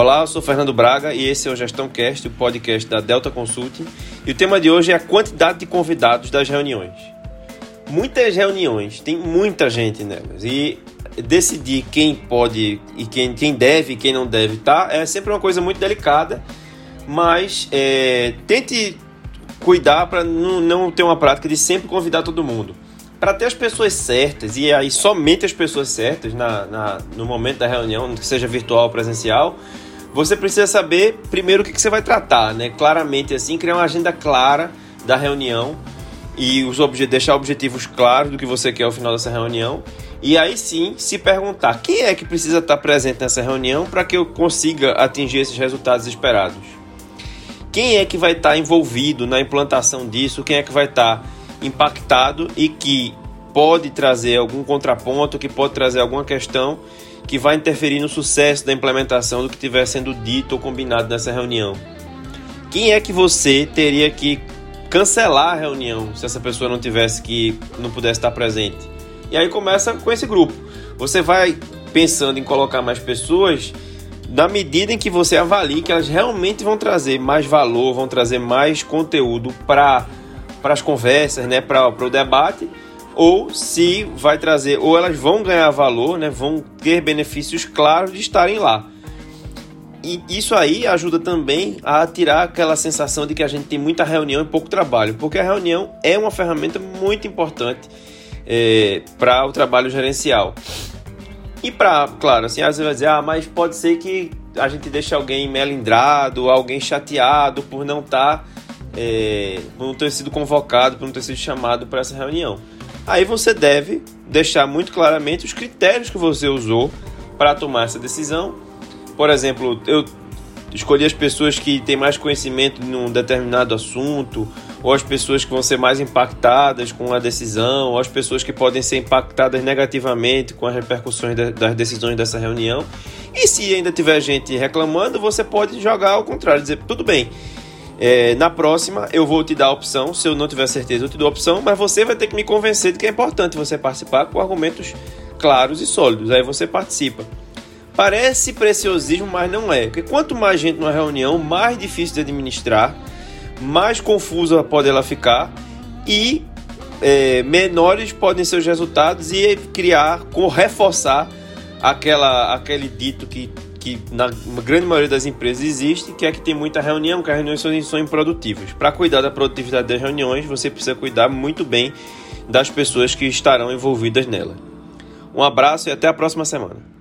Olá, eu sou Fernando Braga e esse é o Gestão Cast, o podcast da Delta Consulting. E o tema de hoje é a quantidade de convidados das reuniões. Muitas reuniões, tem muita gente nelas. E decidir quem pode e quem, quem deve e quem não deve estar é sempre uma coisa muito delicada. Mas é, tente cuidar para não, não ter uma prática de sempre convidar todo mundo para ter as pessoas certas e aí somente as pessoas certas na, na, no momento da reunião, seja virtual ou presencial, você precisa saber primeiro o que, que você vai tratar, né? Claramente assim, criar uma agenda clara da reunião e os obje deixar objetivos claros do que você quer ao final dessa reunião. E aí sim se perguntar quem é que precisa estar presente nessa reunião para que eu consiga atingir esses resultados esperados. Quem é que vai estar envolvido na implantação disso? Quem é que vai estar impactado e que pode trazer algum contraponto, que pode trazer alguma questão que vai interferir no sucesso da implementação do que estiver sendo dito ou combinado nessa reunião. Quem é que você teria que cancelar a reunião se essa pessoa não tivesse que não pudesse estar presente? E aí começa com esse grupo. Você vai pensando em colocar mais pessoas na medida em que você avalie que elas realmente vão trazer mais valor, vão trazer mais conteúdo para as conversas, né, para o debate, ou se vai trazer, ou elas vão ganhar valor, né, vão ter benefícios claros de estarem lá. E isso aí ajuda também a tirar aquela sensação de que a gente tem muita reunião e pouco trabalho, porque a reunião é uma ferramenta muito importante é, para o trabalho gerencial. E para, claro, assim, às vezes vai dizer, ah, mas pode ser que a gente deixe alguém melindrado, alguém chateado por não estar tá é, por não ter sido convocado, por não ter sido chamado para essa reunião. Aí você deve deixar muito claramente os critérios que você usou para tomar essa decisão. Por exemplo, eu escolhi as pessoas que têm mais conhecimento em um determinado assunto, ou as pessoas que vão ser mais impactadas com a decisão, ou as pessoas que podem ser impactadas negativamente com as repercussões das decisões dessa reunião. E se ainda tiver gente reclamando, você pode jogar ao contrário, dizer tudo bem, é, na próxima eu vou te dar a opção, se eu não tiver certeza eu te dou a opção, mas você vai ter que me convencer de que é importante você participar com argumentos claros e sólidos. Aí você participa. Parece preciosismo, mas não é. Porque quanto mais gente numa reunião, mais difícil de administrar, mais confusa pode ela ficar e é, menores podem ser os resultados e criar, reforçar aquela, aquele dito que que na grande maioria das empresas existe, que é que tem muita reunião, que as reuniões são, são improdutivas. Para cuidar da produtividade das reuniões, você precisa cuidar muito bem das pessoas que estarão envolvidas nela. Um abraço e até a próxima semana.